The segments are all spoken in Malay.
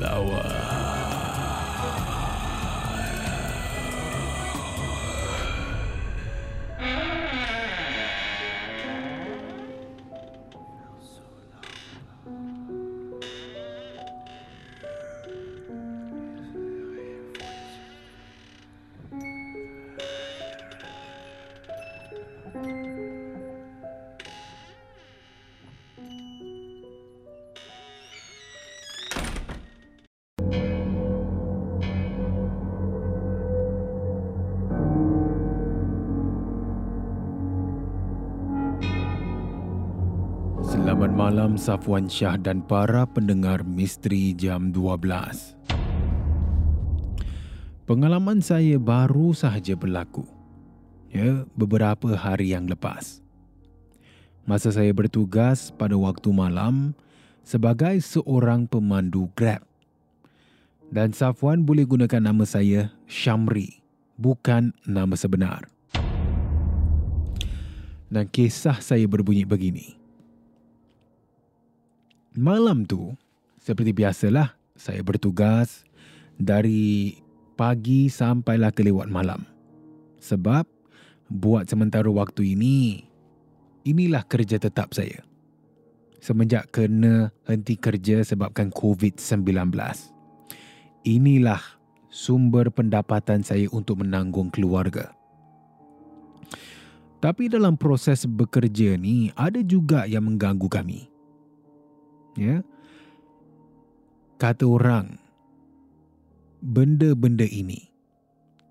lawan. Selamat malam Safwan Shah dan para pendengar Misteri Jam 12. Pengalaman saya baru sahaja berlaku. Ya, beberapa hari yang lepas. Masa saya bertugas pada waktu malam sebagai seorang pemandu Grab. Dan Safwan boleh gunakan nama saya Syamri, bukan nama sebenar. Dan kisah saya berbunyi begini. Malam tu, seperti biasalah, saya bertugas dari pagi sampailah ke lewat malam. Sebab buat sementara waktu ini, inilah kerja tetap saya. Semenjak kena henti kerja sebabkan COVID-19. Inilah sumber pendapatan saya untuk menanggung keluarga. Tapi dalam proses bekerja ni, ada juga yang mengganggu kami ya. Kata orang benda-benda ini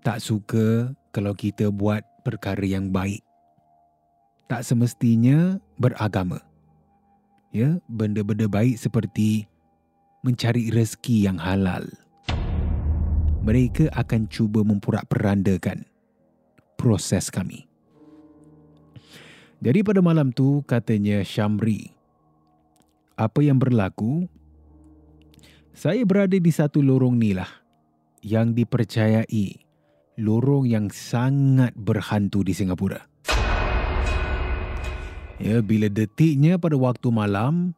tak suka kalau kita buat perkara yang baik. Tak semestinya beragama. Ya benda-benda baik seperti mencari rezeki yang halal. Mereka akan cuba memporak-perandakan proses kami. Jadi pada malam tu katanya Syamri apa yang berlaku, saya berada di satu lorong ni lah yang dipercayai lorong yang sangat berhantu di Singapura. Ya, bila detiknya pada waktu malam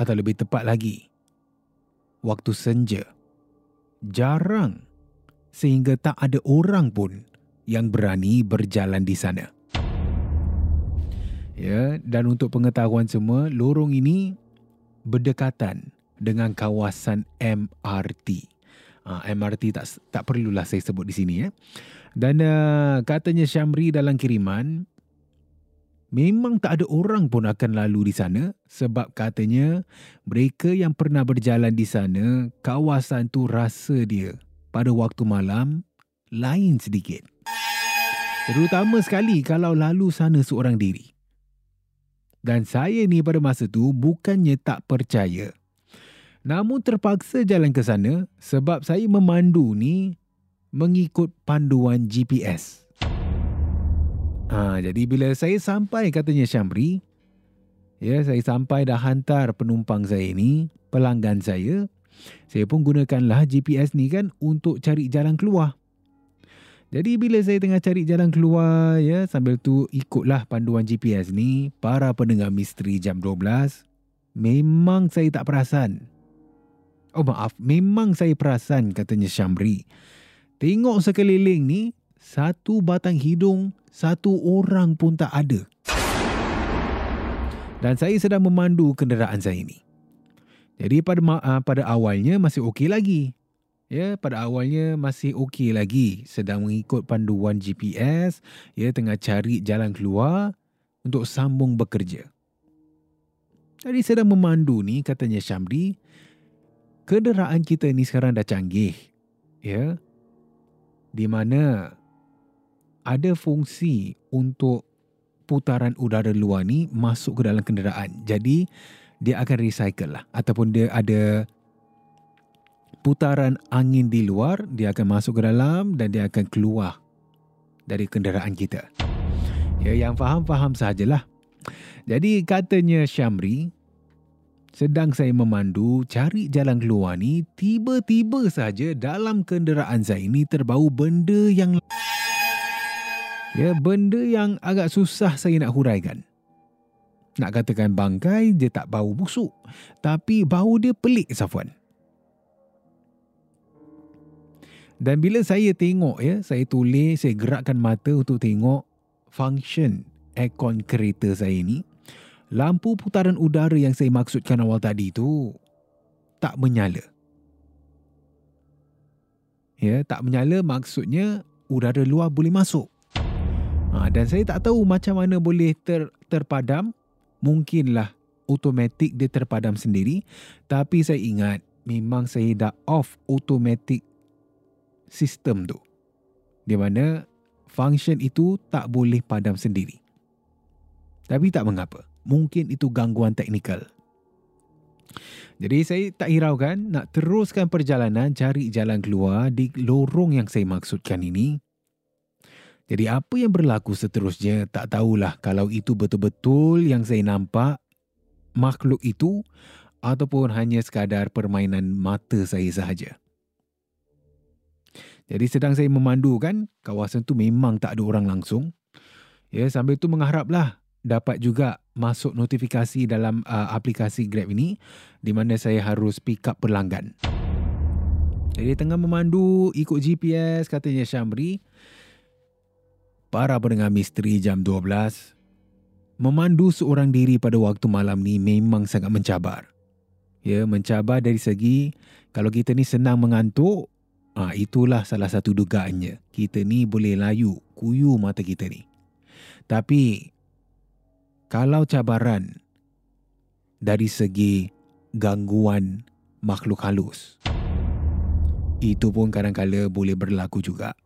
atau lebih tepat lagi, waktu senja, jarang sehingga tak ada orang pun yang berani berjalan di sana. Ya, dan untuk pengetahuan semua, lorong ini berdekatan dengan kawasan MRT. Uh, MRT tak tak perlulah saya sebut di sini ya. Dan uh, katanya Syamri dalam kiriman memang tak ada orang pun akan lalu di sana sebab katanya mereka yang pernah berjalan di sana kawasan tu rasa dia pada waktu malam lain sedikit. Terutama sekali kalau lalu sana seorang diri. Dan saya ni pada masa tu bukannya tak percaya. Namun terpaksa jalan ke sana sebab saya memandu ni mengikut panduan GPS. Ha, jadi bila saya sampai katanya Syamri, ya saya sampai dah hantar penumpang saya ni, pelanggan saya, saya pun gunakanlah GPS ni kan untuk cari jalan keluar. Jadi bila saya tengah cari jalan keluar ya sambil tu ikutlah panduan GPS ni para pendengar misteri jam 12 memang saya tak perasan. Oh maaf, memang saya perasan katanya Syamri. Tengok sekeliling ni satu batang hidung satu orang pun tak ada. Dan saya sedang memandu kenderaan saya ini. Jadi pada uh, pada awalnya masih okey lagi. Ya, pada awalnya masih okey lagi sedang mengikut panduan GPS, ya tengah cari jalan keluar untuk sambung bekerja. Jadi sedang memandu ni katanya Syamri, kenderaan kita ni sekarang dah canggih. Ya. Di mana ada fungsi untuk putaran udara luar ni masuk ke dalam kenderaan. Jadi dia akan recycle lah ataupun dia ada putaran angin di luar dia akan masuk ke dalam dan dia akan keluar dari kenderaan kita. Ya yang faham-faham sajalah. Jadi katanya Syamri sedang saya memandu cari jalan keluar ni tiba-tiba saja dalam kenderaan saya ini terbau benda yang Ya, benda yang agak susah saya nak huraikan. Nak katakan bangkai, dia tak bau busuk. Tapi bau dia pelik, Safwan. Dan bila saya tengok, ya, saya tulis, saya gerakkan mata untuk tengok function aircon kereta saya ni, lampu putaran udara yang saya maksudkan awal tadi tu tak menyala. Ya, tak menyala maksudnya udara luar boleh masuk. Ha, dan saya tak tahu macam mana boleh ter, terpadam. Mungkinlah automatik dia terpadam sendiri. Tapi saya ingat memang saya dah off automatic sistem tu. Di mana function itu tak boleh padam sendiri. Tapi tak mengapa. Mungkin itu gangguan teknikal. Jadi saya tak hiraukan nak teruskan perjalanan cari jalan keluar di lorong yang saya maksudkan ini jadi apa yang berlaku seterusnya tak tahulah kalau itu betul-betul yang saya nampak makhluk itu ataupun hanya sekadar permainan mata saya sahaja. Jadi sedang saya memandu kan, kawasan tu memang tak ada orang langsung. Ya, sambil tu mengharaplah dapat juga masuk notifikasi dalam uh, aplikasi Grab ini di mana saya harus pick up pelanggan. Jadi tengah memandu ikut GPS katanya Syamri, para pendengar misteri jam 12, memandu seorang diri pada waktu malam ni memang sangat mencabar. Ya, mencabar dari segi kalau kita ni senang mengantuk, ah itulah salah satu dugaannya. Kita ni boleh layu, kuyu mata kita ni. Tapi kalau cabaran dari segi gangguan makhluk halus, itu pun kadang-kala boleh berlaku juga.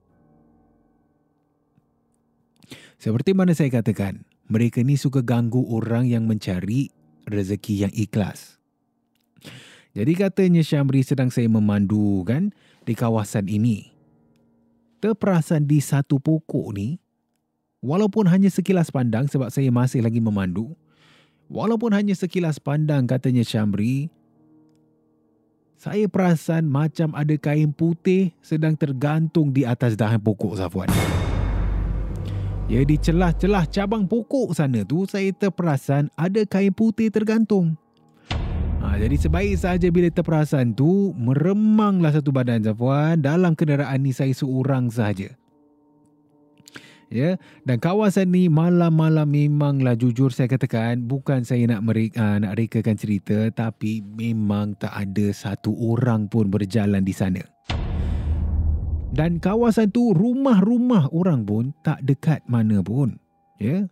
Seperti mana saya katakan, mereka ni suka ganggu orang yang mencari rezeki yang ikhlas. Jadi katanya Syamri sedang saya memandu kan di kawasan ini. Terperasan di satu pokok ni, walaupun hanya sekilas pandang sebab saya masih lagi memandu, walaupun hanya sekilas pandang katanya Syamri, saya perasan macam ada kain putih sedang tergantung di atas dahan pokok Safwan. Ya di celah-celah cabang pokok sana tu saya terperasan ada kain putih tergantung. Ha, jadi sebaik saja bila terperasan tu meremanglah satu badan Zafwan dalam kenderaan ni saya seorang saja. Ya, dan kawasan ni malam-malam memanglah jujur saya katakan bukan saya nak merik, uh, nak rekakan cerita tapi memang tak ada satu orang pun berjalan di sana. Dan kawasan tu rumah-rumah orang pun tak dekat mana pun. Ya.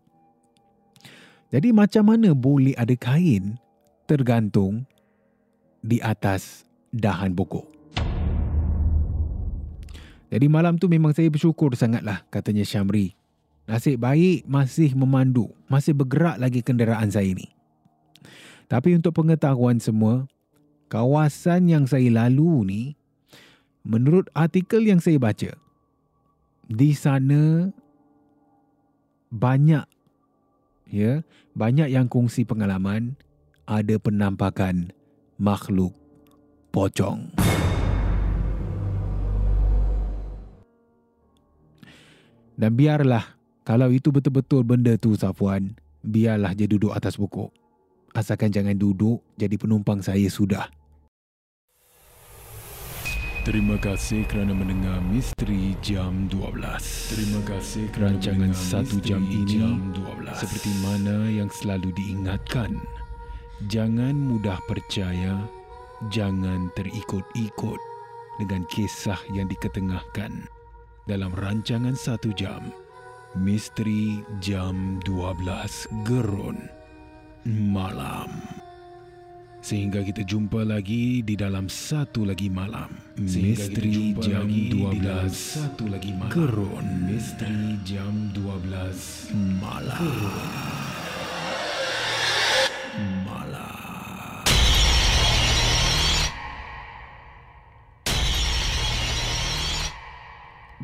Jadi macam mana boleh ada kain tergantung di atas dahan pokok? Jadi malam tu memang saya bersyukur sangatlah katanya Syamri. Nasib baik masih memandu, masih bergerak lagi kenderaan saya ini. Tapi untuk pengetahuan semua, kawasan yang saya lalu ni Menurut artikel yang saya baca, di sana banyak ya, banyak yang kongsi pengalaman ada penampakan makhluk pocong. Dan biarlah kalau itu betul-betul benda tu Safwan, biarlah je duduk atas pokok. Asalkan jangan duduk jadi penumpang saya sudah. Terima kasih kerana mendengar Misteri Jam 12. Terima kasih kerana rancangan satu jam ini jam 12. seperti mana yang selalu diingatkan. Jangan mudah percaya, jangan terikut-ikut dengan kisah yang diketengahkan dalam rancangan satu jam. Misteri Jam 12 Gerun Malam. Sehingga kita jumpa lagi di dalam satu lagi malam. Misteri jam 12 satu lagi malam. Gerun. Misteri jam 12 malam. Malam.